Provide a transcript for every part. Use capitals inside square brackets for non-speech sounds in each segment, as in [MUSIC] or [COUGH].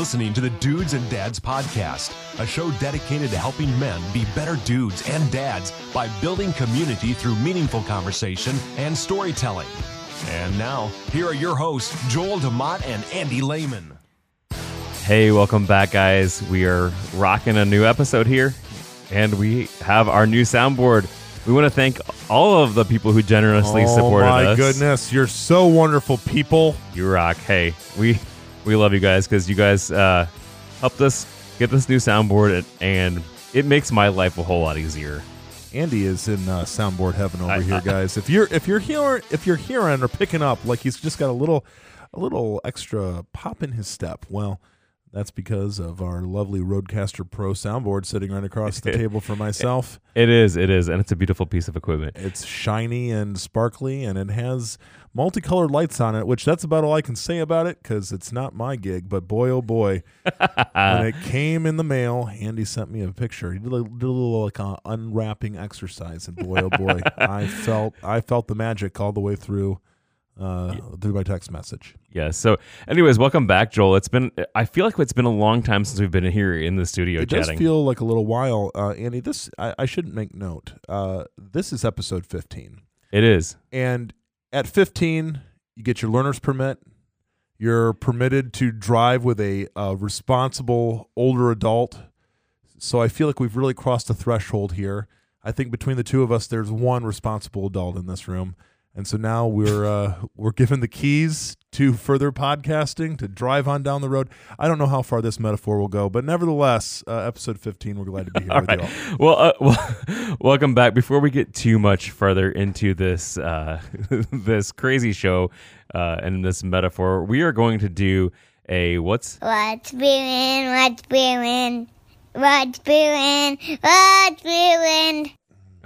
listening to the Dudes and Dads Podcast, a show dedicated to helping men be better dudes and dads by building community through meaningful conversation and storytelling. And now, here are your hosts, Joel DeMott and Andy Lehman. Hey, welcome back, guys. We are rocking a new episode here, and we have our new soundboard. We want to thank all of the people who generously oh supported us. Oh my goodness, you're so wonderful, people. You rock. Hey, we we love you guys because you guys uh, helped us get this new soundboard, and, and it makes my life a whole lot easier. Andy is in uh, soundboard heaven over I- here, [LAUGHS] guys. If you're if you're hearing if you're hearing or picking up like he's just got a little a little extra pop in his step, well, that's because of our lovely RodeCaster Pro soundboard sitting right across the [LAUGHS] table for myself. It is, it is, and it's a beautiful piece of equipment. It's shiny and sparkly, and it has multicolored lights on it, which that's about all I can say about it because it's not my gig. But boy, oh boy, when it came in the mail, Andy sent me a picture. He did a, did a little like uh, unwrapping exercise, and boy, oh boy, [LAUGHS] I felt I felt the magic all the way through uh, through my text message. Yeah. So, anyways, welcome back, Joel. It's been I feel like it's been a long time since we've been here in the studio It does chatting. feel like a little while, uh, Andy. This I, I shouldn't make note. Uh, this is episode fifteen. it is. And at 15, you get your learner's permit. You're permitted to drive with a responsible older adult. So I feel like we've really crossed a threshold here. I think between the two of us, there's one responsible adult in this room, and so now we're uh, we're given the keys to further podcasting to drive on down the road. I don't know how far this metaphor will go, but nevertheless, uh, episode 15, we're glad to be here [LAUGHS] All with right. you all. Well, uh, [LAUGHS] well, welcome back. Before we get too much further into this uh, [LAUGHS] this crazy show uh, and this metaphor, we are going to do a what's What's brewing? What's brewing? What's brewing? What's brewing?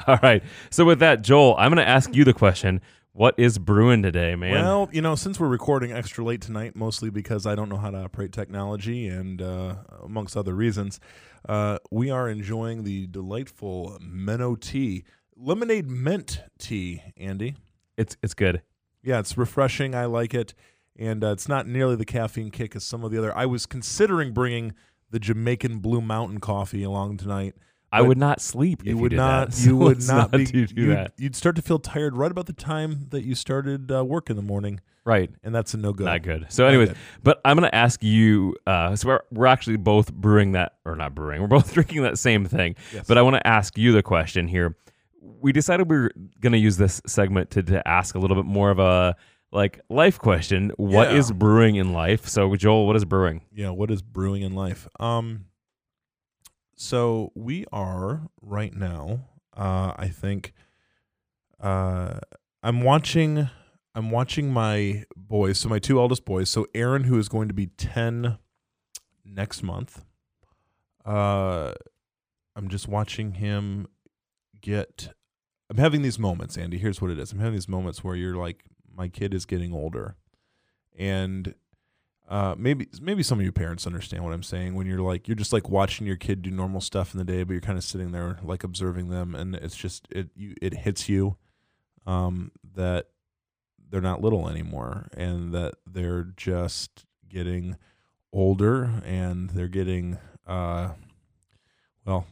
all right. So with that, Joel, I'm going to ask you the question: What is brewing today, man? Well, you know, since we're recording extra late tonight, mostly because I don't know how to operate technology and uh, amongst other reasons, uh, we are enjoying the delightful Menno tea, lemonade mint tea. Andy, it's it's good. yeah, it's refreshing. I like it, and uh, it's not nearly the caffeine kick as some of the other. I was considering bringing the Jamaican Blue Mountain coffee along tonight. I would not sleep. You you would did not. That. [LAUGHS] You So would not be. do, you'd, that. you'd start to feel tired right about the time that you started uh, work in the morning, Right. and that's a no go. Not good. So, anyways, good. but I'm going to ask you. Uh, so we're we're actually both brewing that, or not brewing. We're both [LAUGHS] drinking that same thing. Yes. But I want to ask you the question here. We decided we were going to use this segment to to ask a little bit more of a like life question. What Yeah. is brewing in life? So, Joel, what is brewing? yeah what is brewing in life um so we are right now uh i think uh i'm watching i'm watching my boys so my two eldest boys so aaron who is going to be 10 next month uh i'm just watching him get i'm having these moments andy here's what it is. I'm having these moments where you're like my kid is getting older. And uh, maybe maybe some of your parents understand what I'm saying when you're like you're just like watching your kid do normal stuff in the day, but you're kind of sitting there like observing them, and it's just it you it hits you um, that they're not little anymore, and that they're just getting older, and they're getting uh, well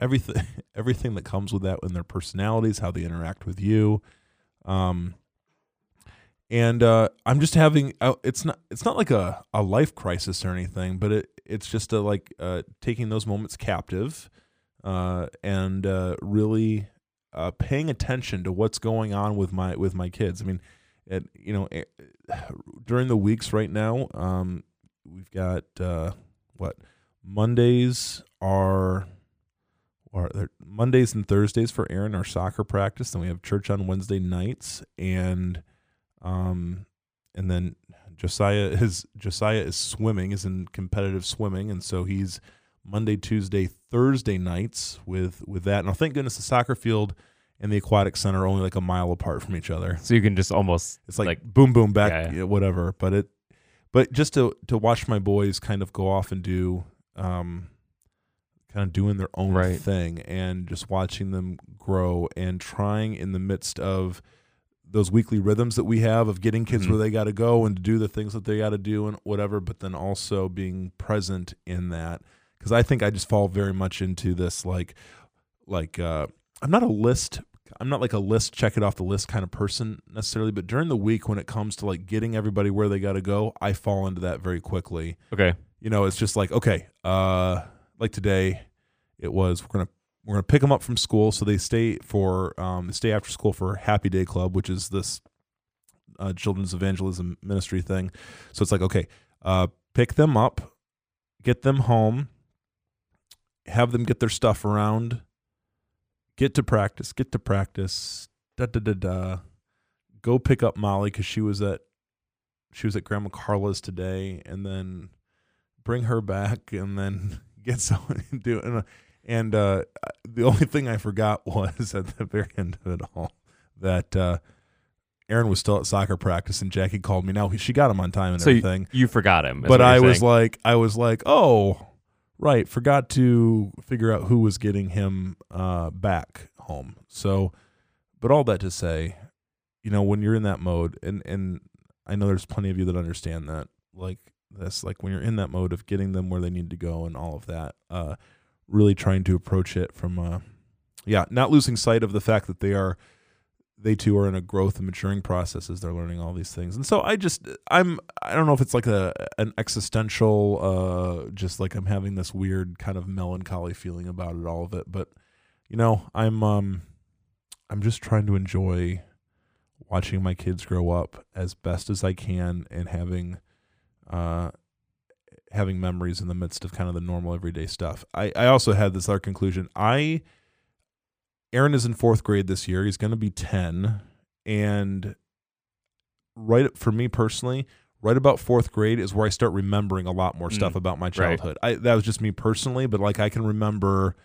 everything [LAUGHS] everything that comes with that in their personalities, how they interact with you. Um, and uh, I'm just having uh, it's not it's not like a, a life crisis or anything, but it it's just a like uh, taking those moments captive uh, and uh, really paying attention to what's going on with my with my kids. I mean, it, you know, eh, during the weeks right now, um, we've got what Mondays are. They're- Mondays and Thursdays for Aaron are soccer practice. Then we have church on Wednesday nights, and um, and then Josiah [LAUGHS] is Josiah is swimming, is in competitive swimming, and so he's Monday, Tuesday, Thursday nights with with that. Now, thank goodness the soccer field and the aquatic center are only like a mile apart from each other. So you can just almost It's like, Like- boom, boom, back, Yeah, yeah. whatever. But it, but just to to watch my boys kind of go off and do, um, kind of doing their own Right. thing, and just watching them grow and trying in the midst of those weekly rhythms that we have of getting kids Mhm. where they got to go and to do the things that they got to do and whatever, but then also being present in that because I think I just fall very much into this like like uh, I'm not a list. I'm not like a list check it off the list kind of person necessarily, but during the week when it comes to like getting everybody where they got to go, I fall into that very quickly Okay. you know, it's just like okay, uh, like today, it was we're gonna we're gonna pick them up from school, so they stay for um, stay after school for Happy Day Club, which is this uh, children's evangelism ministry thing. So it's like okay, uh, pick them up, get them home, have them get their stuff around, get to practice, get to practice, da da da da. Go pick up Molly because she was at she was at Grandma Carla's today, and then bring her back and then [LAUGHS] get someone to do it. And, uh, and uh, the only thing I forgot [LAUGHS] was at the very end of it all that uh, Aaron was still at soccer practice and Jackie called me. Now she got him on time and So everything, you forgot him. but I you're was like, I was like, oh, right, forgot to figure out who was getting him uh, back home. So, but all that to say, you know, when you're in that mode, and and I know there's plenty of you that understand that, like this, like when you're in that mode of getting them where they need to go and all of that, uh, really trying to approach it from, uh, yeah, not losing sight of the fact that they are, they too are in a growth and maturing process as they're learning all these things. And so I just, I'm, I don't know if it's like a an existential, uh, just like I'm having this weird kind of melancholy feeling about it, all of it, but you know, I'm, um, I'm just trying to enjoy watching my kids grow up as best as I can and having uh having memories in the midst of kind of the normal everyday stuff. I I also had this other conclusion. I Aaron is in 4th grade this year. He's going to be 10 and right for me personally, right about 4th grade is where I start remembering a lot more stuff Mm, about my right. childhood. I that was just me personally, but like I can remember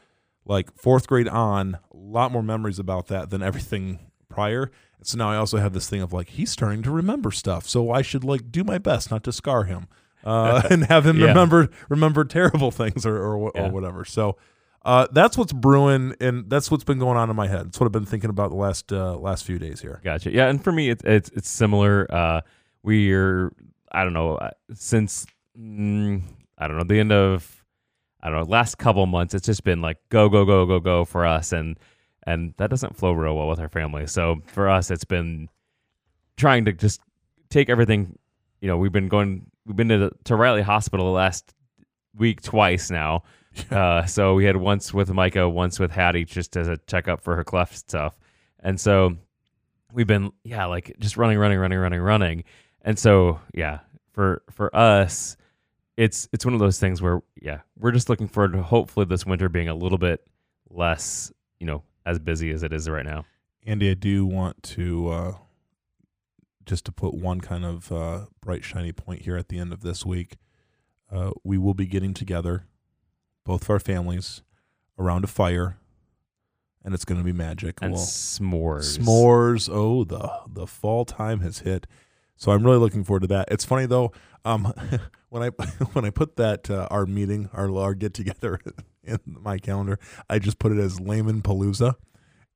like fourth grade on, a lot more memories about that than everything prior. So now I also have this thing of like he's starting to remember stuff, so I should like do my best not to scar him, uh, [LAUGHS] and have him Yeah. remember remember terrible things or or, Yeah. or whatever. So uh, that's what's brewing, and that's what's been going on in my head. It's what I've been thinking about the last uh, last few days here. Gotcha. Yeah, and for me, it's it's it's similar. Uh, we're I don't know uh, since mm, I don't know the end of I don't know last couple months. It's just been like go go go go go for us, and and that doesn't flow real well with our family. So for us, it's been trying to just take everything. You know, we've been going. We've been to to Riley Hospital the last week twice now. [LAUGHS] Uh, so we had once with Micah, once with Hattie, just as a checkup for her cleft stuff, and so we've been yeah like just running running running running running. And so yeah for for us it's it's one of those things where yeah we're just looking forward to hopefully this winter being a little bit less you know as busy as it is right now. Andy, I do want to uh, just to put one kind of uh, bright, shiny point here at the end of this week. Uh, we will be getting together, both of our families, around a fire, and it's going to be magic. and We'll- s'mores S'mores. Oh, the the fall time has hit. So I'm really looking forward to that. It's funny though, um, [LAUGHS] when I [LAUGHS] when I put that uh, our meeting, our our get together [LAUGHS] in my calendar, I just put it as Lehman Palooza,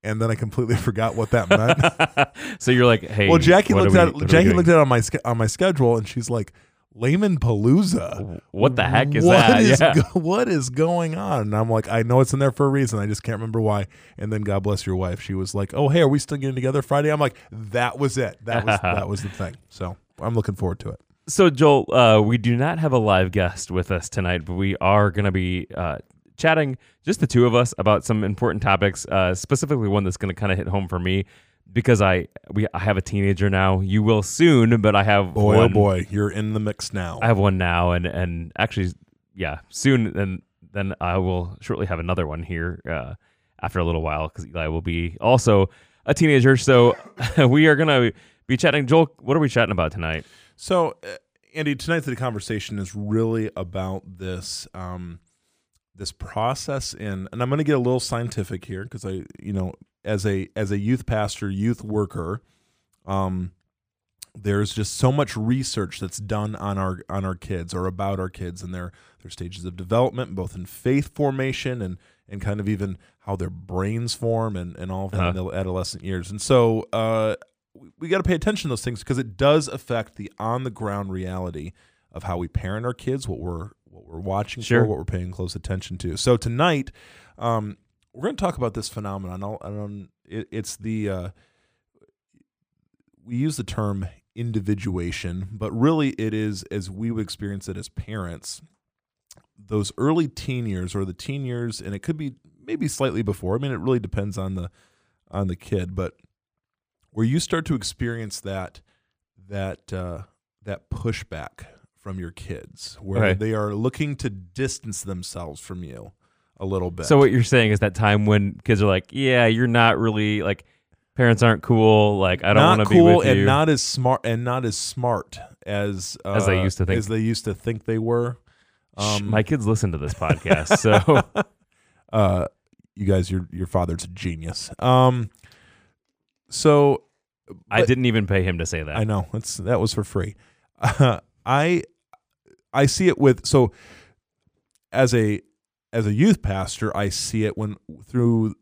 and then I completely [LAUGHS] forgot what that meant. [LAUGHS] so you're like hey well, Jackie looked we- at Jackie looked at it on my on my schedule, and she's like, Lehman Palooza. what the heck is What that [LAUGHS] is yeah what is going on? And I'm like, I know it's in there for a reason. I just can't remember why. And then God bless your wife. She was like, Oh, hey, are we still getting together Friday? I'm like, that was it. That was that was the thing. So I'm looking forward to it. So, Joel, uh, we do not have a live guest with us tonight, but we are going to be uh, chatting, just the two of us, about some important topics. Uh, specifically, one that's going to kind of hit home for me because I we I have a teenager now. You will soon, but I have Boy, one, oh boy, you're in the mix now. I have one now, and and actually, yeah, soon, and then I will shortly have another one here uh, after a little while because Eli will be also a teenager. So [LAUGHS] we are going to be chatting. Joel, what are we chatting about tonight? So, uh, Andy, tonight's the conversation is really about this um, this process in, and I'm going to get a little scientific here because I, you know, as a as a youth pastor, youth worker, um, there's just so much research that's done on our on our kids or about our kids and their their stages of development, both in faith formation and and kind of even how their brains form and and all of that in the adolescent years. And so, uh, we, we got to pay attention to those things because it does affect the on the ground reality of how we parent our kids, what we're we're watching Sure. for, what we're paying close attention to. So tonight, um, we're going to talk about this phenomenon. I'll, I don't. It, it's the uh, we use the term individuation, but really it is as we would experience it as parents. Those early teen years or the teen years, and it could be maybe slightly before. I mean, it really depends on the on the kid, but where you start to experience that that uh, that pushback from your kids, where Okay. they are looking to distance themselves from you a little bit. So what you're saying is that time when kids are like, "Yeah, you're not really like parents aren't cool. Like I don't want to cool be with and you." not as smart and not as smart as uh, As they used to think. as they used to think they were. Shh, Um, My kids listen to this [LAUGHS] podcast, so [LAUGHS] uh, you guys, your your father's a genius. Um, so I didn't even pay him to say that. I know that's that was for free. Uh, [LAUGHS] I I see it with so as a as a youth pastor, I see it when through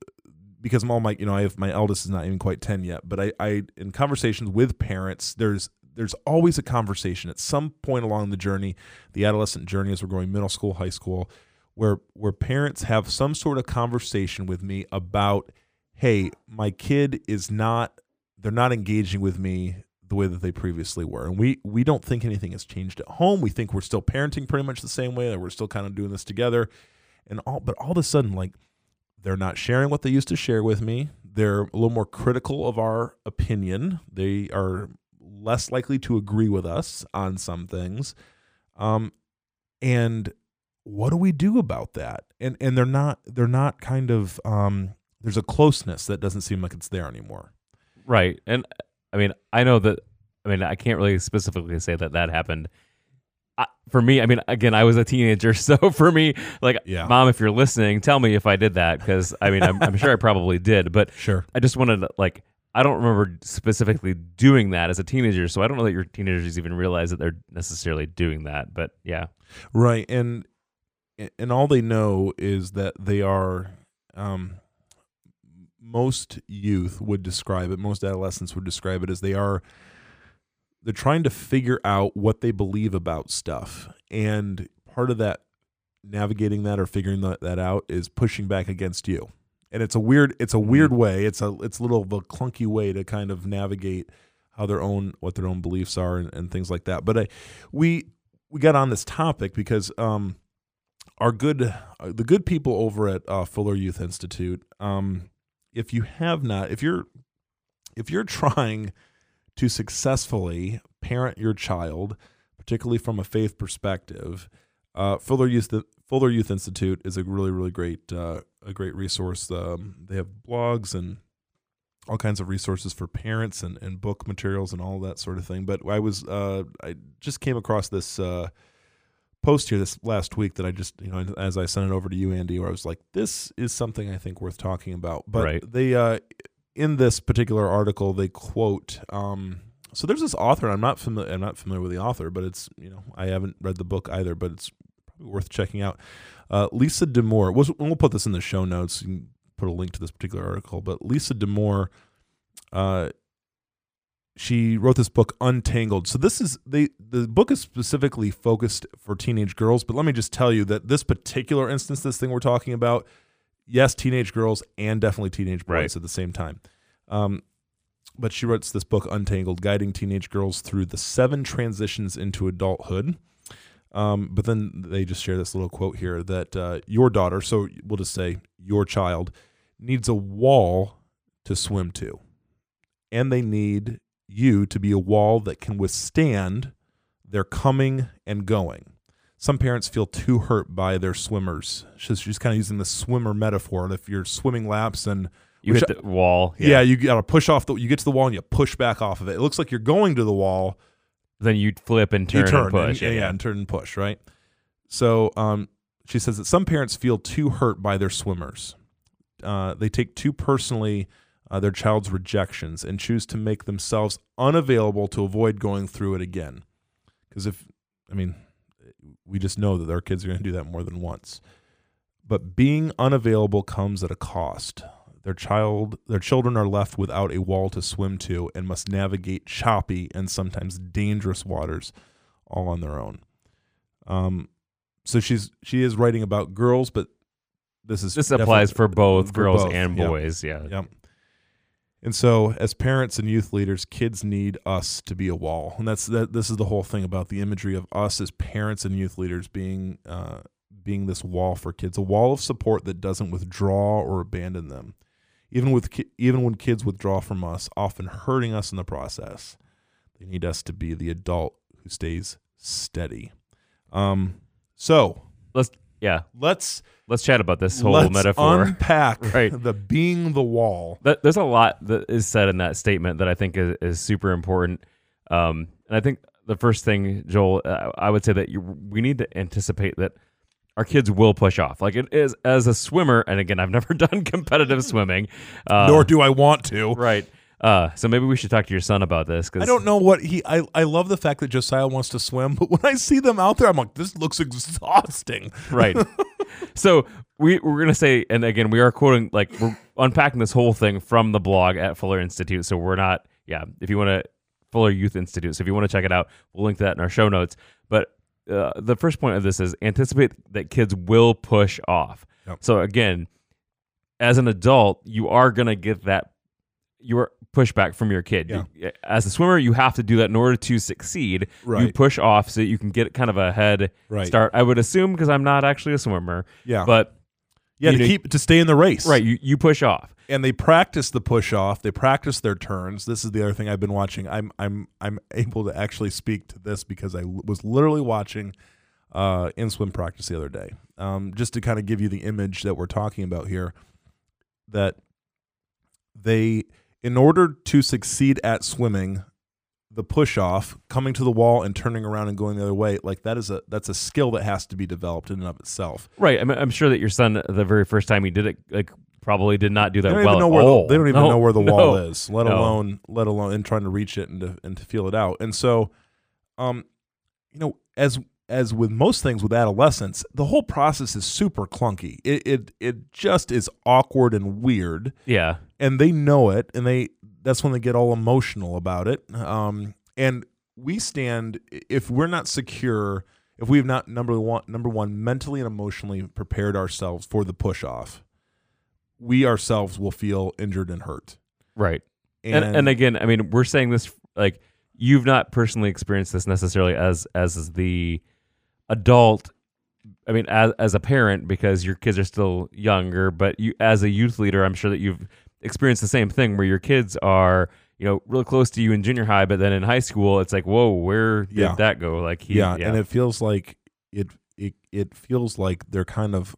because I'm all my you know I have my eldest is not even quite ten yet, but I I in conversations with parents, there's there's always a conversation at some point along the journey, the adolescent journey as we're going middle school, high school, where where parents have some sort of conversation with me about, hey, my kid is not they're not engaging with me the way that they previously were. And we we don't think anything has changed at home. We think we're still parenting pretty much the same way, that we're still kind of doing this together. And all but all of a sudden, like they're not sharing what they used to share with me. They're a little more critical of our opinion. They are less likely to agree with us on some things. Um and what do we do about that? And and they're not they're not kind of um there's a closeness that doesn't seem like it's there anymore. Right. And I mean, I know that, I mean, I can't really specifically say that that happened. I, for me, I mean, again, I was a teenager. [LAUGHS] So for me, like, Yeah. mom, if you're listening, tell me if I did that. Cause I mean, I'm, I'm sure I probably did, but Sure. I just wanted to, like, I don't remember specifically doing that as a teenager. So I don't know that your teenagers even realize that they're necessarily doing that. But yeah. Right, and and all they know is that they are. Um, most youth would describe it. Most adolescents would describe it as they are. They're trying to figure out what they believe about stuff, and part of that navigating that or figuring that, that out is pushing back against you. And it's a weird. It's a weird way. It's a. It's a little of a clunky way to kind of navigate how their own what their own beliefs are and, and things like that. But I, we we got on this topic because um, our good uh, the good people over at uh, Fuller Youth Institute. Um, if you have not, if you're if you're trying to successfully parent your child, particularly from a faith perspective, uh, Fuller Youth Fuller Youth Institute is a really really great uh, a great resource. Um, they have blogs and all kinds of resources for parents and, and book materials and all that sort of thing. But I was uh, I just came across this uh, post here this last week that I just you know as I sent it over to you, Andy, where I was like, this is something I think worth talking about. But Right. they uh, in this particular article they quote. Um, so there's this author. I'm not familiar. I'm not familiar with the author, but it's you know I haven't read the book either, but it's probably worth checking out. Uh, Lisa Damour. We'll, we'll put this in the show notes. You can put a link to this particular article. But Lisa Damour, uh, she wrote this book Untangled. So this is they the book is specifically focused for teenage girls. But let me just tell you that this particular instance, this thing we're talking about, yes, teenage girls and definitely teenage boys Right. at the same time. Um, but she writes this book Untangled, guiding teenage girls through the seven transitions into adulthood. Um, but then they just share this little quote here that uh, your daughter, so we'll just say your child, needs a wall to swim to. And they need you to be a wall that can withstand their coming and going. Some parents feel too hurt by their swimmers. She's, she's kind of using the swimmer metaphor. And if you're swimming laps and You hit the wall. yeah. you got to push off the. You get to the wall and you push back off of it. It looks like you're going to the wall. Then you flip and turn, you turn and push. yeah, yeah, and turn and push. Right. So, um, she says that some parents feel too hurt by their swimmers. Uh, they take too personally uh, their child's rejections and choose to make themselves unavailable to avoid going through it again. Because if, I mean, we just know that our kids are going to do that more than once. But being unavailable comes at a cost. their child their children are left without a wall to swim to and must navigate choppy and sometimes dangerous waters all on their own. Um, so she's she is writing about girls, but this is This applies for both for girls both, and boys. Yeah. Yep. And so, as parents and youth leaders, kids need us to be a wall, and that's that. This is the whole thing about the imagery of us as parents and youth leaders being uh, being this wall for kids, a wall of support that doesn't withdraw or abandon them, even with even when kids withdraw from us, often hurting us in the process. They need us to be the adult who stays steady. Um, so Let's yeah. let's Let's chat about this whole let's metaphor. [LAUGHS] unpack Right. the being the wall. That, there's a lot that is said in that statement that I think is, is super important. Um, and I think the first thing, Joel, uh, I would say that you, we need to anticipate that our kids will push off. Like it is as a swimmer, and again, I've [LAUGHS] never done competitive swimming, uh, Nor do I want to. right. Uh, so maybe we should talk to your son about this because I don't know what he. I, I love the fact that Josiah wants to swim, [LAUGHS] but when I see them out there, I'm like, this looks exhausting. right. [LAUGHS] so we we're gonna say, and again, we are quoting like we're unpacking this whole thing from the blog at Fuller Institute. So we're not, yeah. If you want to Fuller Youth Institute, so if you want to check it out, we'll link that in our show notes. But uh, the first point of this is anticipate that kids will push off. Yep. So again, as an adult, you are gonna get that your pushback from your kid. Yeah. You- As a swimmer, you have to do that in order to succeed. Right. You push off so you can get kind of a head Right. start. I would assume because I'm not actually a swimmer, Yeah, but yeah, you to know- keep to stay in the race. right, you, you push off. and they practice the push off. They practice their turns. This is the other thing I've been watching. I'm I'm I'm able to actually speak to this because I l- was literally watching uh, in swim practice the other day. Um, just to kind of give you the image that we're talking about here, that they, in order to succeed at swimming, the push off, coming to the wall and turning around and going the other way, like that is a that's a skill that has to be developed in and of itself. Right. I mean, I'm sure that your son, the very first time he did it, like probably did not do that They well know at where all. the, they don't even No, know where the [LAUGHS] no. wall is, let No. alone let alone and trying to reach it and to and to feel it out. And so, um, you know, as as with most things with adolescence, the whole process is super clunky. It it it just is awkward and weird, Yeah. And they know it, and they that's when they get all emotional about it. Um, and we stand if we're not secure, if we have not number one number one mentally and emotionally prepared ourselves for the push off, we ourselves will feel injured and hurt. Right. And, And, and again, I mean, we're saying this like you've not personally experienced this necessarily as as the adult. I mean, as as a parent, because your kids are still younger, but you as a youth leader, I'm sure that you've experienced the same thing where your kids are, you know, really close to you in junior high, but then in high school, it's like, whoa, where did Yeah. that go? Like, he, yeah, and it feels like it it it feels like they're kind of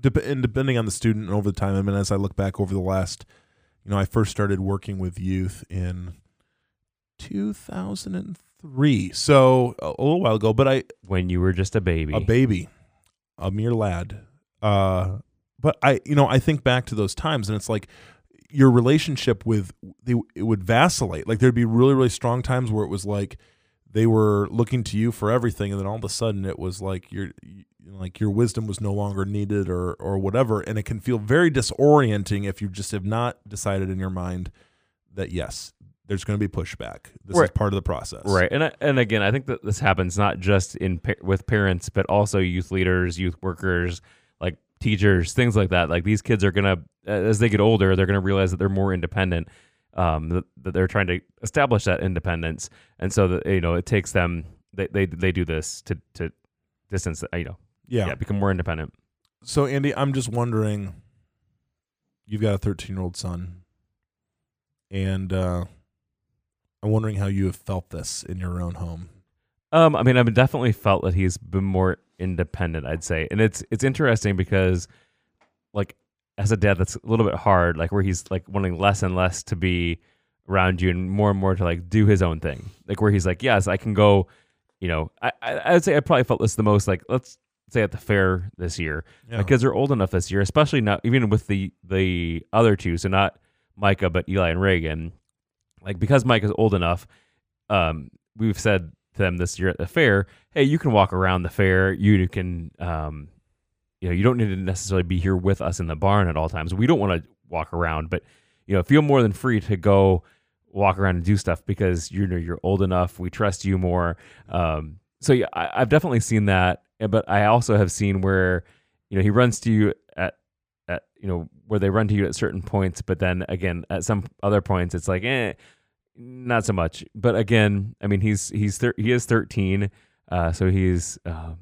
dep- and depending on the student and over the time. I mean, as I look back over the last, you know, I first started working with youth in 2003, so a, a little while ago. But I when you were just a baby. a baby, a mere lad. Uh, but I, you know, I think back to those times, and it's like your relationship with they it would vacillate. Like there'd be really really strong times where it was like they were looking to you for everything, and then all of a sudden it was like your like your wisdom was no longer needed or or whatever, and it can feel very disorienting if you just have not decided in your mind that yes, there's going to be pushback. This is part of the process, Right, and I- and again, I think that this happens not just in with parents, but also youth leaders, youth workers, teachers, things like that. Like these kids are gonna, as they get older, they're gonna realize that they're more independent. Um, that, that they're trying to establish that independence, and so that you know it takes them. They they they do this to to distance. You know, Yeah. yeah, become more independent. So Andy, I'm just wondering. You've got a 13 year old son, and uh, I'm wondering how you have felt this in your own home. Um, I mean, I've definitely felt that he's been more independent. I'd say, and it's it's interesting because, like, as a dad, that's a little bit hard. Like, where he's like wanting less and less to be around you, and more and more to like do his own thing. Like, where he's like, yes, I can go. You know, I I would say I probably felt this the most. Like, let's say at the fair this year, Yeah. my kids are old enough this year, especially now, even with the the other two, so not Micah but Eli and Reagan. Like because Micah's old enough, um, we've said them this year at the fair, hey, you can walk around the fair, you can, um, you know, you don't need to necessarily be here with us in the barn at all times. We don't want to walk around, but you know, feel more than free to go walk around and do stuff because you're you're old enough. We trust you more. Um, so yeah, I, I've definitely seen that, but I also have seen where you know he runs to you at at you know where they run to you at certain points, but then again at some other points it's like eh, not so much. But again, I mean he's he's thir- he is 13, uh, so he's um,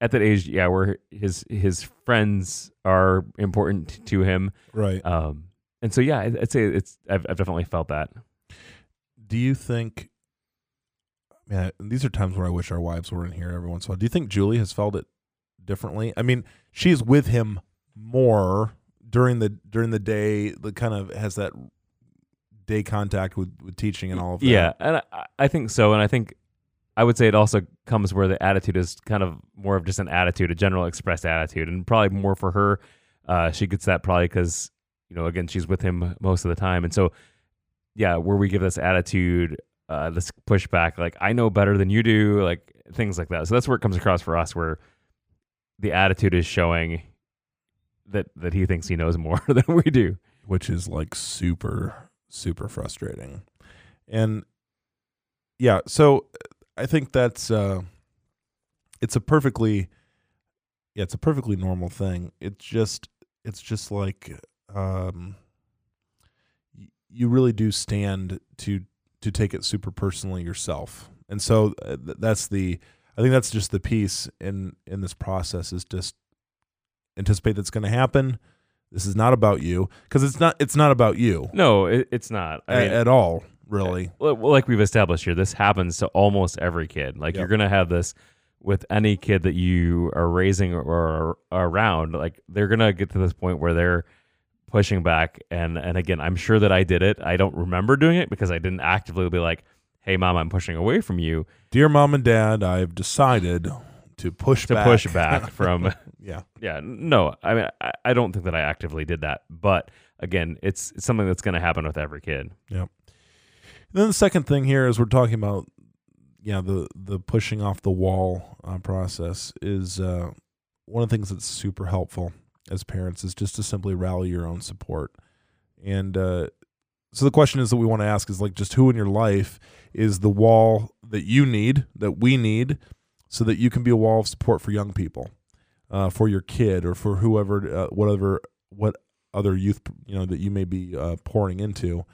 at that age, yeah, where his his friends are important to him. Right. Um, and so yeah, I'd I'd say it's I've, I've definitely felt that. Do you think? Man, these are times where I wish our wives were in here every once in a while. Do you think Julie has felt it differently? I mean, she is with him more during the during the day. The kind of has that day contact with with teaching and all of that. Yeah, and I, I think so, and I think I would say it also comes where the attitude is kind of more of just an attitude, a general expressed attitude, and probably more for her. Uh, she gets that probably because you know again she's with him most of the time, and so yeah, where we give this attitude, uh, this pushback, like I know better than you do, like things like that. So that's where it comes across for us, where the attitude is showing that that he thinks he knows more [LAUGHS] than we do. which is like super super frustrating. And yeah so i think that's uh it's a perfectly yeah it's a perfectly normal thing. It's just it's just like um you really do stand to to take it super personally yourself. And so uh, that's the i think that's just the piece in in this process is just anticipate that's going to happen this is not about you because it's not it's not about you No, it, it's not. I a- mean, at all really like we've established here, this happens to almost every kid. Like you're Yep. gonna have this with any kid that you are raising or, are around. Like they're gonna get to this point where they're pushing back. And and again, I'm sure that I did it. I don't remember doing it because I didn't actively be like, "Hey, mom, I'm pushing away from you." dear mom and dad i've decided to push To back. push back [LAUGHS] from yeah. Yeah no i mean I, I don't think that i actively did that but again it's, it's something that's going to happen with every kid. And then the second thing here is we're talking about yeah the the pushing off the wall uh, process is uh, one of the things that's super helpful as parents is just to simply rally your own support. And uh, so the question is that we want to ask is like just who in your life is the wall that you need that we need so that you can be a wall of support for young people uh, for your kid or for whoever uh, whatever what other youth you know that you may be uh, pouring into.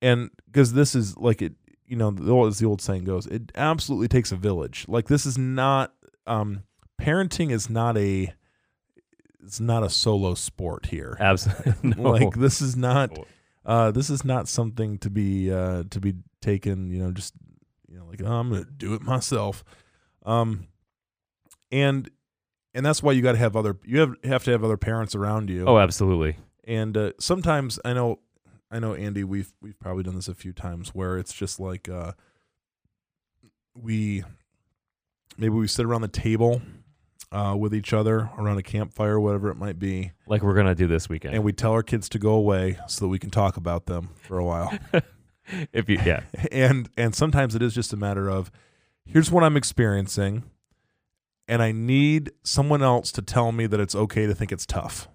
And because this is like it you know the as the old saying goes it absolutely takes a village. Like this is not um parenting is not a it's not a solo sport here. Absolutely. [LAUGHS] [LAUGHS] No. like this is not uh this is not something to be uh to be taken you know just you know like oh, i'm gonna do it myself um and and that's why you got to have other you have have to have other parents around you. Oh absolutely. And uh, sometimes I know, I know, Andy, we've we've probably done this a few times where it's just like uh, we maybe we sit around the table uh, with each other around a campfire, whatever it might be, like we're gonna do this weekend. And we tell our kids to go away so that we can talk about them for a while. [LAUGHS] if you yeah. [LAUGHS] And and sometimes it is just a matter of here's what I'm experiencing, and I need someone else to tell me that it's okay to think it's tough.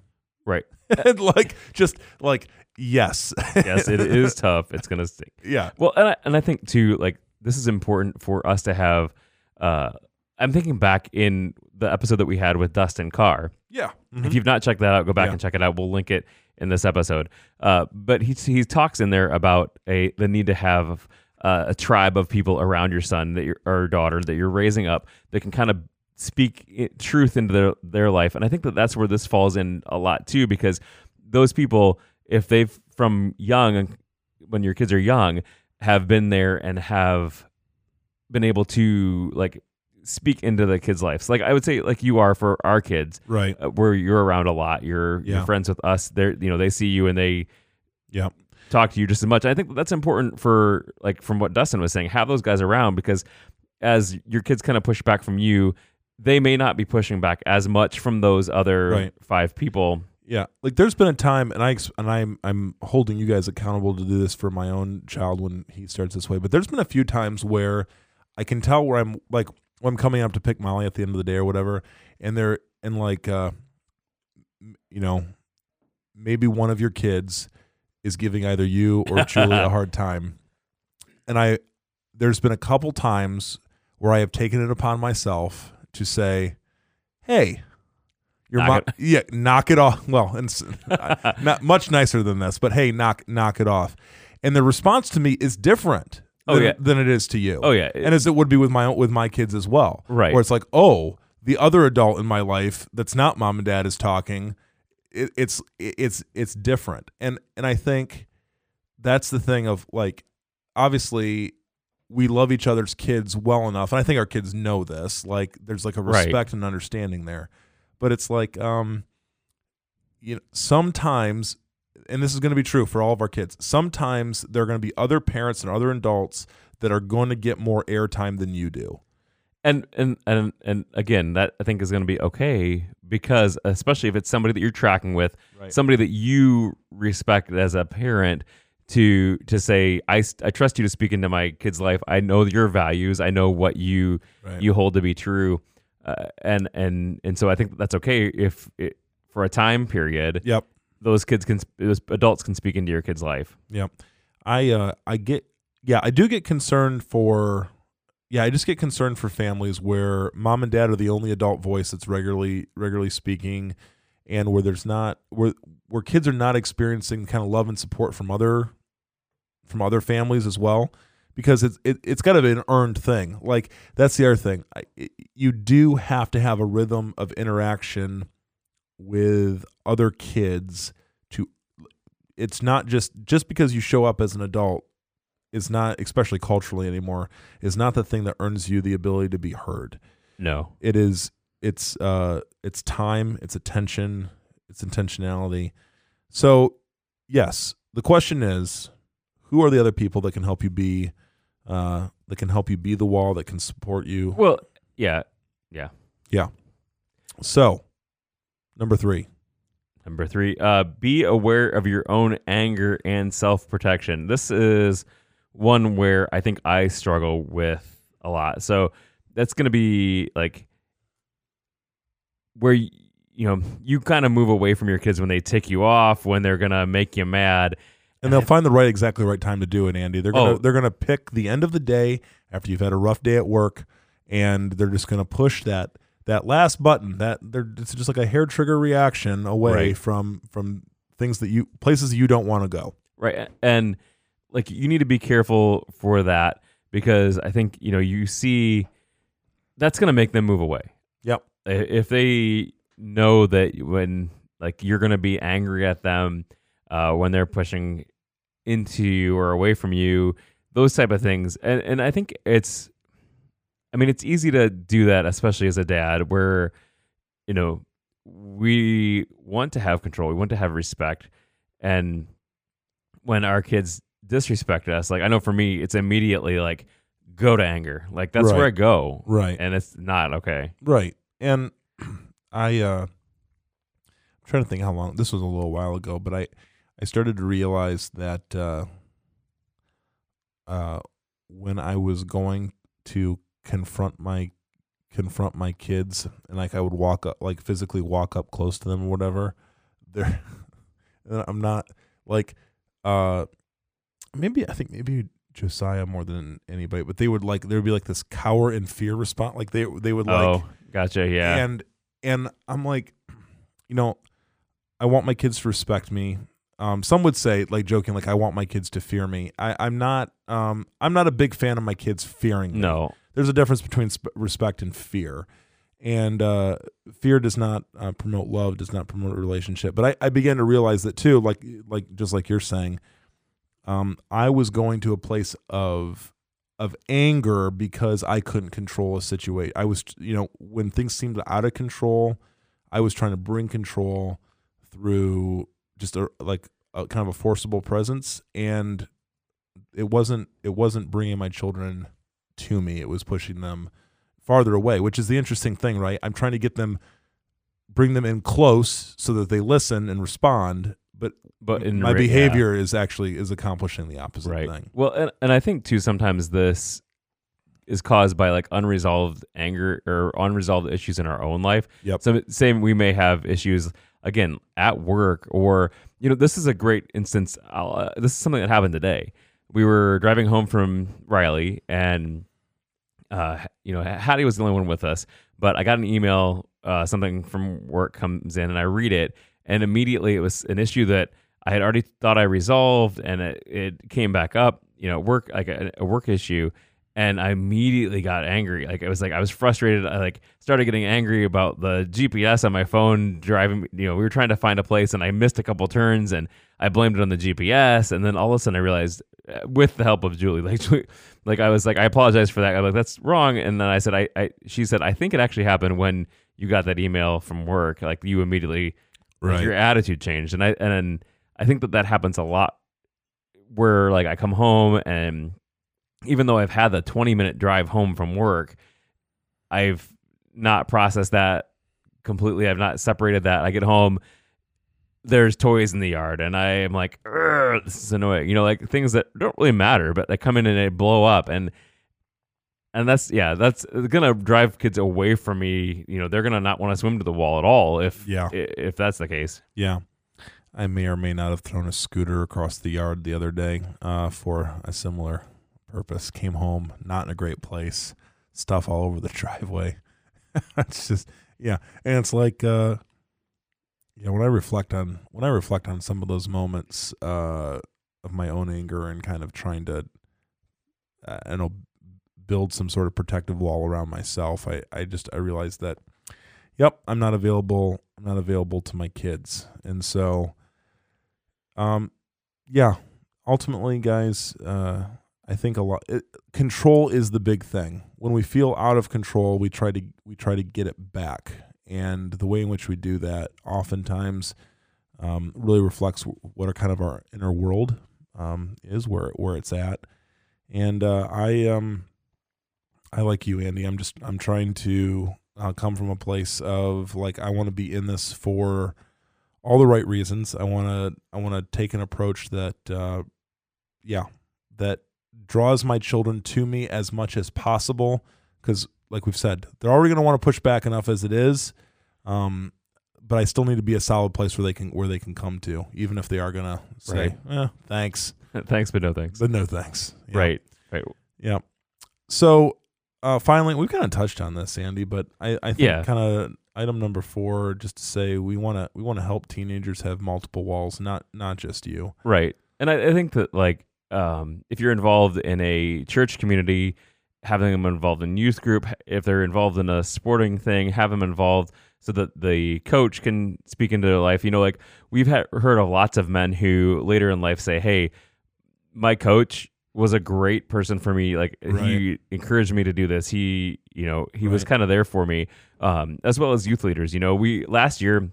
right [LAUGHS] and like just like yes, yes it [LAUGHS] is tough it's gonna stick yeah, well and I, and I think too like this is important for us to have uh i'm thinking back in the episode that we had with dustin carr yeah. If you've not checked that out, go back Yeah. and check it out. We'll link it in this episode. Uh, but he he talks in there about a the need to have uh, a tribe of people around your son that or daughter that you're raising up that can kind of speak truth into their their life. And I think that that's where this falls in a lot too, because those people, if they've from young, when your kids are young, have been there and have been able to like speak into the kids' lives. Like I would say, like you are for our kids right. uh, where you're around a lot. You're Yeah. you're friends with us. They're you know they see you and they Yeah. Talk to you just as much. I think that's important for like from what Dustin was saying. Have those guys around because as your kids kind of push back from you, they may not be pushing back as much from those other Right. five people. Yeah, like there's been a time, and I and I'm I'm holding you guys accountable to do this for my own child when he starts this way. But there's been a few times where I can tell where I'm like I'm coming up to pick Molly at the end of the day or whatever, and there and like uh you know maybe one of your kids is giving either you or Julie a [LAUGHS] hard time and I there's been a couple times where I have taken it upon myself to say hey your Knock mom [LAUGHS] yeah knock it off well and [LAUGHS] uh, not much nicer than this but hey knock knock it off and the response to me is different Oh, than, yeah. than it is to you Oh yeah, and as it would be with my with my kids as well. Right. Where it's like, oh, the other adult in my life that's not mom and dad is talking. It, it's it's it's different, and and I think that's the thing of like, obviously, we love each other's kids well enough, and I think our kids know this. Like, there's like a Right. respect and understanding there, but it's like, um, you know, sometimes. And this is going to be true for all of our kids. Sometimes there are going to be other parents and other adults that are going to get more airtime than you do. And and and and again, that I think is going to be okay because especially if it's somebody that you're tracking with, Right. somebody that you respect as a parent. To to say I, I trust you to speak into my kid's life. I know your values. I know what you Right. you hold to be true, uh, and and and so I think that's okay if it, for a time period Yep. those kids can those adults can speak into your kid's life. Yep. I uh I get yeah, I do get concerned for yeah, I just get concerned for families where mom and dad are the only adult voice that's regularly regularly speaking and where there's not where where kids are not experiencing kind of love and support from other from other families as well because it's it, to be an earned thing. Like that's the other thing. I, it, you do have to have a rhythm of interaction with other kids to it's not just just because you show up as an adult is not especially culturally anymore is not the thing that earns you the ability to be heard No, it is it's uh it's time it's attention it's intentionality so yes the question is who are the other people that can help you be uh that can help you be the wall that can support you well, yeah, yeah. Yeah. So number three Number three, uh, be aware of your own anger and self protection. This is one where I think I struggle with a lot. So that's going to be like where you know you kind of move away from your kids when they tick you off, when they're going to make you mad. and they'll find the right exactly right time to do it andy they're gonna Oh. they're gonna pick the end of the day after you've had a rough day at work and they're just gonna push that that last button that they're it's just like a hair trigger reaction away Right. from from things that you places you don't want to go right and like you need to be careful for that because i think you know you see that's going to make them move away. Yep. If they know that when like you're going to be angry at them uh, when they're pushing into you or away from you those type of things. And and i think it's i mean it's easy to do that especially as a dad where you know we want to have control we want to have respect. And when our kids disrespect us. Like i know for me it's immediately like go to anger. Like that's where i go. Right. And it's not okay. Right. And [CLEARS THROAT] i uh i'm trying to think how long this was a little while ago but i i started to realize that uh uh when i was going to confront my confront my kids and like i would walk up like physically walk up close to them or whatever they're [LAUGHS] i'm not like uh maybe i think maybe josiah more than anybody but they would like there would be like this cower in fear response like they they would like oh gotcha yeah and and I'm like, you know, I want my kids to respect me. Um, some would say, like joking, like I want my kids to fear me. I, I'm not. Um, I'm not a big fan of my kids fearing me. no There's a difference between sp- respect and fear, and uh, fear does not uh, promote love, does not promote a relationship. But I, I began to realize that too, like like just like you're saying. Um, I was going to a place of of anger because I couldn't control a situation. I was, you know, when things seemed out of control, I was trying to bring control through just a like a kind of a forcible presence, and it wasn't it wasn't bringing my children to me. It was pushing them farther away, which is the interesting thing, right? I'm trying to get them, bring them in close so that they listen and respond, but but in my re- yeah. behavior is actually is accomplishing the opposite right thing. well and, and i think too sometimes this is caused by like unresolved anger or unresolved issues in our own life. Yep. So same, we may have issues again at work, or you know, this is a great instance. I'll, uh, this is something that happened today. We were driving home from Riley, and uh, you know, Hattie was the only one with us. But I got an email, uh, something from work comes in, and I read it, and immediately it was an issue that I had already thought I resolved, and it, it came back up. You know, work like a, a work issue, and I immediately got angry. Like I was like I was frustrated. I like started getting angry about the GPS on my phone driving. You know, we were trying to find a place, and I missed a couple turns, and I blamed it on the GPS. And then all of a sudden, I realized, uh, with the help of Julie, [LAUGHS] like like I was like, I apologize for that. I'm like, that's wrong. And then I said, I, I, she said, I think it actually happened when you got that email from work. Like you immediately, Right. your attitude changed. And I, and I think that that happens a lot where like I come home and even though I've had the 20 minute drive home from work, I've not processed that completely. I've not separated that. I get home, there's toys in the yard, and I am like, this is annoying. You know, like things that don't really matter, but they come in and they blow up. And and that's yeah, that's gonna drive kids away from me. You know, they're gonna not want to swim to the wall at all if Yeah. if that's the case. Yeah. I may or may not have thrown a scooter across the yard the other day uh, for a similar purpose. Came home, not in a great place, stuff all over the [LAUGHS] driveway. it's just, yeah. And it's like, uh, yeah, when I reflect on, when I reflect on some of those moments uh, of my own anger and kind of trying to, uh, know, build some sort of protective wall around myself, I, I just, I realize that, yep, I'm not available. I'm not available to my kids. And so, um, yeah, ultimately, guys, uh, I think a lot it, control is the big thing. When we feel out of control, we try to we try to get it back, and the way in which we do that oftentimes um, really reflects what are kind of our inner world um, is where where it's at. And uh, I um I like you, Andy. I'm just I'm trying to uh, come from a place of like I want to be in this for all the right reasons. I want to I want to take an approach that uh yeah, that draws my children to me as much as possible cuz like we've said, they're already going to want to push back enough as it is. Um but I still need to be a solid place where they can where they can come to even if they are going to say, "Eh, thanks, [LAUGHS] thanks, but no thanks. but no thanks." Yeah. Right, right. Yeah. So uh, finally, we've kind of touched on this, Andy, but I, I think Yeah. kind of item number four, just to say we want to we want to help teenagers have multiple walls, not not just you. Right. And I, I think that like um, if you're involved in a church community, having them involved in youth group, if they're involved in a sporting thing, have them involved so that the coach can speak into their life. You know, like we've had, heard of lots of men who later in life say, "Hey, my coach was a great person for me. Like he encouraged me to do this. He, you know, he was kind of there for me, um, as well as youth leaders. You know, we last year,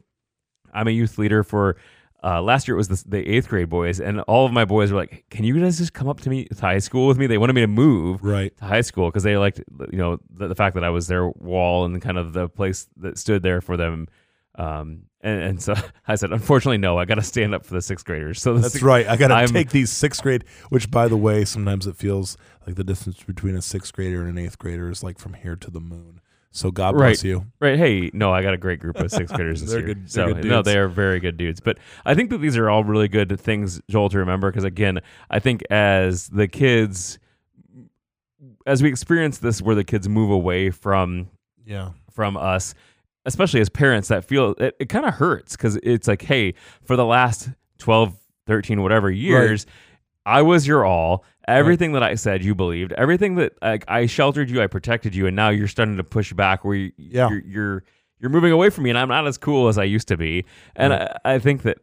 I'm a youth leader for. Uh, last year it was the, the eighth grade boys, and all of my boys were like, "Can you guys just come up to me to high school with me?" They wanted me to move Right. to high school because they liked, you know, the, the fact that I was their wall and kind of the place that stood there for them. Um, and, and so [LAUGHS] I said, unfortunately, no, I got to stand up for the sixth graders. So That's sixth- right. I got to take these sixth grade, which by the way, sometimes it feels like the distance between a sixth grader and an eighth grader is like from here to the moon. So God bless Right. you. Right. Hey, no, I got a great group of sixth [LAUGHS] graders this They're year. good- they're so good no, they are very good dudes. But I think that these are all really good things, Joel, to remember because again, I think as the kids, as we experience this, where the kids move away from Yeah. from us, especially as parents, that feel it, it kind of hurts because it's like, hey, for the last 12, 13, whatever years, I was your all. Everything that I said, you believed. Everything that like I sheltered you, I protected you, and now you're starting to push back where you, Yeah. you're, you're you're moving away from me, and I'm not as cool as I used to be. And Right. I, I think that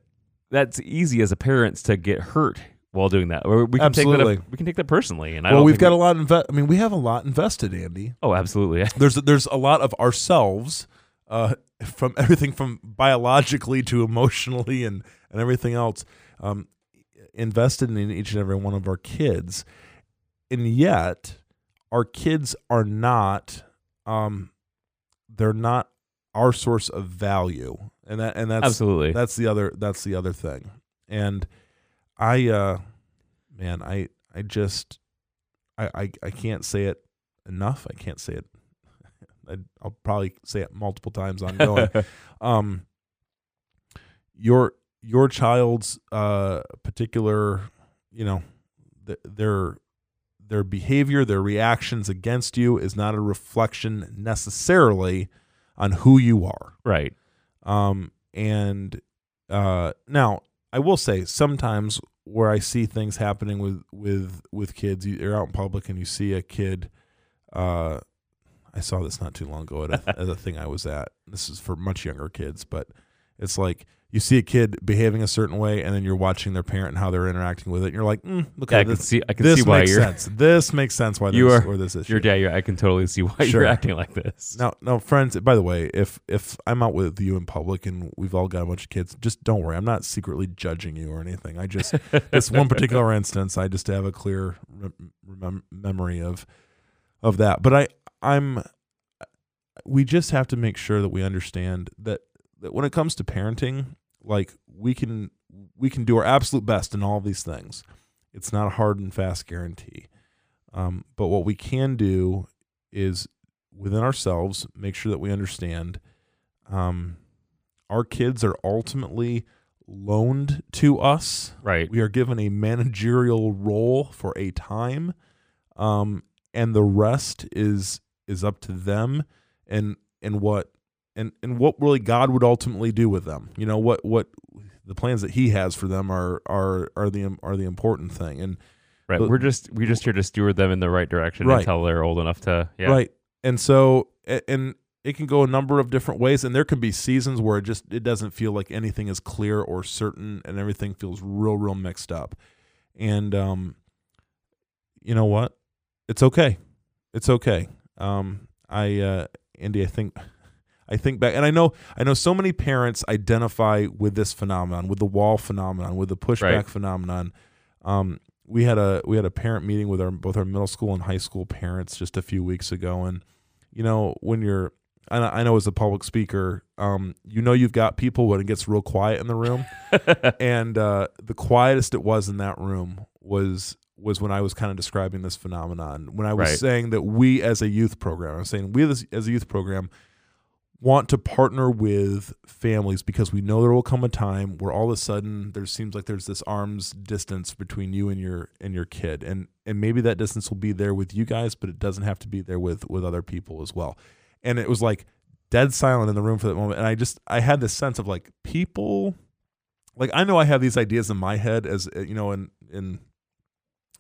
that's easy as a parents to get hurt while doing that. Or we can Absolutely. take that we can take that personally. And I well, we've got we- a lot invest. I mean, we have a lot invested, Andy. oh, absolutely. [LAUGHS] there's there's a lot of ourselves uh, from [LAUGHS] everything from biologically to emotionally and and everything else um, invested in each and every one of our kids and yet our kids are not um, they're not our source of value and that and that's absolutely. that's the other that's the other thing and i uh man i i just i i, I can't say it enough. I can't say it. I'll probably say it multiple times ongoing. [LAUGHS] um, your your child's uh, particular, you know, th- their their behavior, their reactions against you is not a reflection necessarily on who you are. right. Um, and uh, now I will say sometimes where I see things happening with with with kids, you- you're out in public and you see a kid. Uh, I saw this not too long ago at a, [LAUGHS] at a thing I was at. This is for much younger kids, but it's like you see a kid behaving a certain way, and then you're watching their parent and how they're interacting with it. And you're like, mm, look, Yeah, I at can this. see. I can This see why makes you're. sense. This makes sense why [LAUGHS] You this, are- where this is. Your dad. You're, I can totally see why Sure. you're acting like this. Now, now, friends. By the way, if if I'm out with you in public and we've all got a bunch of kids, just don't worry. I'm not secretly judging you or anything. I just this one particular [LAUGHS] instance, I just have a clear rem- remem- memory of of that. But I, I'm. We just have to make sure that we understand that that when it comes to parenting, like we can we can do our absolute best in all these things. It's not a hard and fast guarantee. Um, but what we can do is within ourselves make sure that we understand um, our kids are ultimately loaned to us Right. we are given a managerial role for a time um, and the rest is is up to them and and what and and what really god would ultimately do with them you know what what the plans that he has for them are are are the are the important thing and Right. We're just we're just here to steward them in the right direction Right. until they're old enough to. Yeah. Right. And so and it can go a number of different ways and there can be seasons where it just it doesn't feel like anything is clear or certain and everything feels real real mixed up. And um you know what? It's okay. It's okay. Um I uh Andy I think I think back and I know I know so many parents identify with this phenomenon, with the wall phenomenon, with the pushback Right. phenomenon. Um we had a we had a parent meeting with our both our middle school and high school parents just a few weeks ago and you know when you're I know, I know as a public speaker um you know you've got people when it gets real quiet in the room [LAUGHS] and uh the quietest it was in that room was was when I was kind of describing this phenomenon. When I was Right. saying that we as a youth program I was saying we as, as a youth program want to partner with families because we know there will come a time where all of a sudden there seems like there's this arm's distance between you and your and your kid. And and maybe that distance will be there with you guys but it doesn't have to be there with with other people as well. And it was like dead silent in the room for that moment. And i just i had this sense of like people like i know i have these ideas in my head as you know in in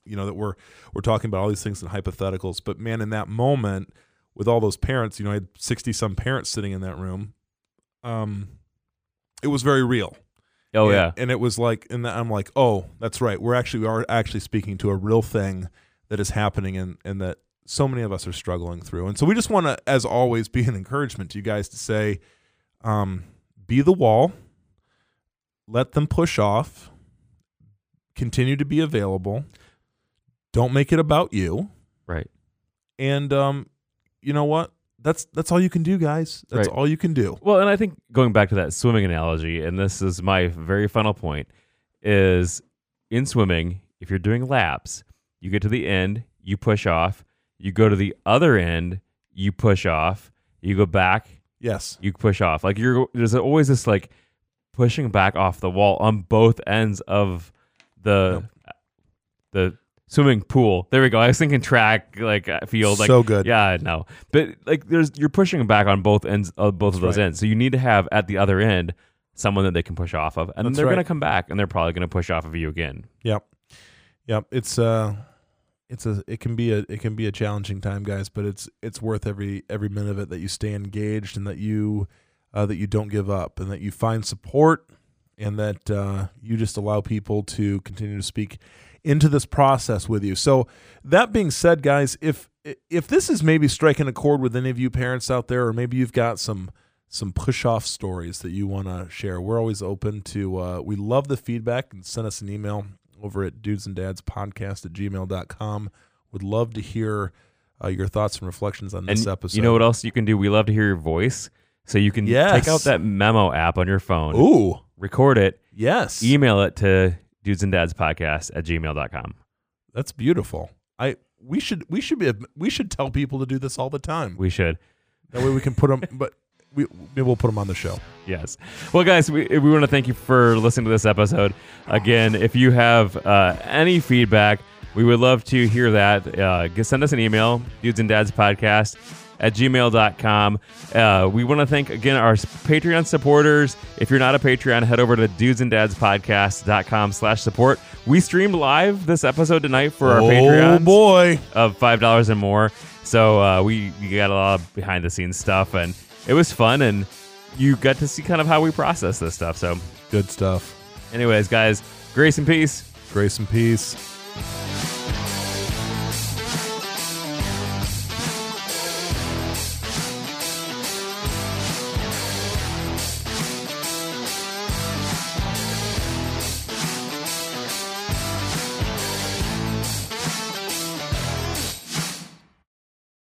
you know that we're we're talking about all these things in hypotheticals but man in that moment with all those parents, you know, I had 60 some parents sitting in that room. Um, it was very real. Oh and, yeah. And it was like, and I'm like, oh, that's right. We're actually, we are actually speaking to a real thing that is happening and, and that so many of us are struggling through. And so we just want to, as always, [LAUGHS] be an encouragement to you guys to say, um, be the wall, let them push off, continue to be available. Don't make it about you Right. and um, you know what? That's that's all you can do, guys. That's Right. all you can do. Well, and I think going back to that swimming analogy, and this is my very final point, is in swimming, if you're doing laps, you get to the end, you push off, you go to the other end, you push off, you go back, Yes. you push off. Like you're there's always this like pushing back off the wall on both ends of the the swimming pool. There we go. I was thinking track, like uh, field, like so good. yeah, no, but like there's you're pushing back on both ends of both of those right. ends. So you need to have at the other end someone that they can push off of, and That's they're right. gonna come back and they're probably gonna push off of you again. Yep. Yep. It's uh it's a it can be a it can be a challenging time, guys, but it's it's worth every every minute of it that you stay engaged and that you uh, that you don't give up and that you find support and that uh, you just allow people to continue to speak into this process with you. So that being said, guys, if if this is maybe striking a chord with any of you parents out there, or maybe you've got some some push off stories that you want to share, we're always open to. Uh, we love the feedback and send us an email over at dudes and dads podcast at gmail.com. Would love to hear uh, your thoughts and reflections on this and episode. you know what else you can do? We love to hear your voice, so you can Yes. take out that memo app on your phone, Ooh, record it, yes. email it to dudes and dads podcast at gmail.com. That's beautiful. I we should we should be we should tell people to do this all the time. We should. That way we can put them, [LAUGHS] but we maybe we'll put them on the show. Yes. Well, guys, we, we want to thank you for listening to this episode. Again, if you have uh, any feedback, we would love to hear that. Uh, send us an email, dudes and dads podcast at gmail.com. Uh, we want to thank again our Patreon supporters. If you're not a Patreon, head over to dudes and dads podcast.com slash support. We streamed live this episode tonight for our oh Patreons boy, of five dollars and more. So uh, we, we got a lot of behind the scenes stuff, and it was fun, and you got to see kind of how we process this stuff. So, good stuff. anyways, guys, grace and peace. Grace and peace.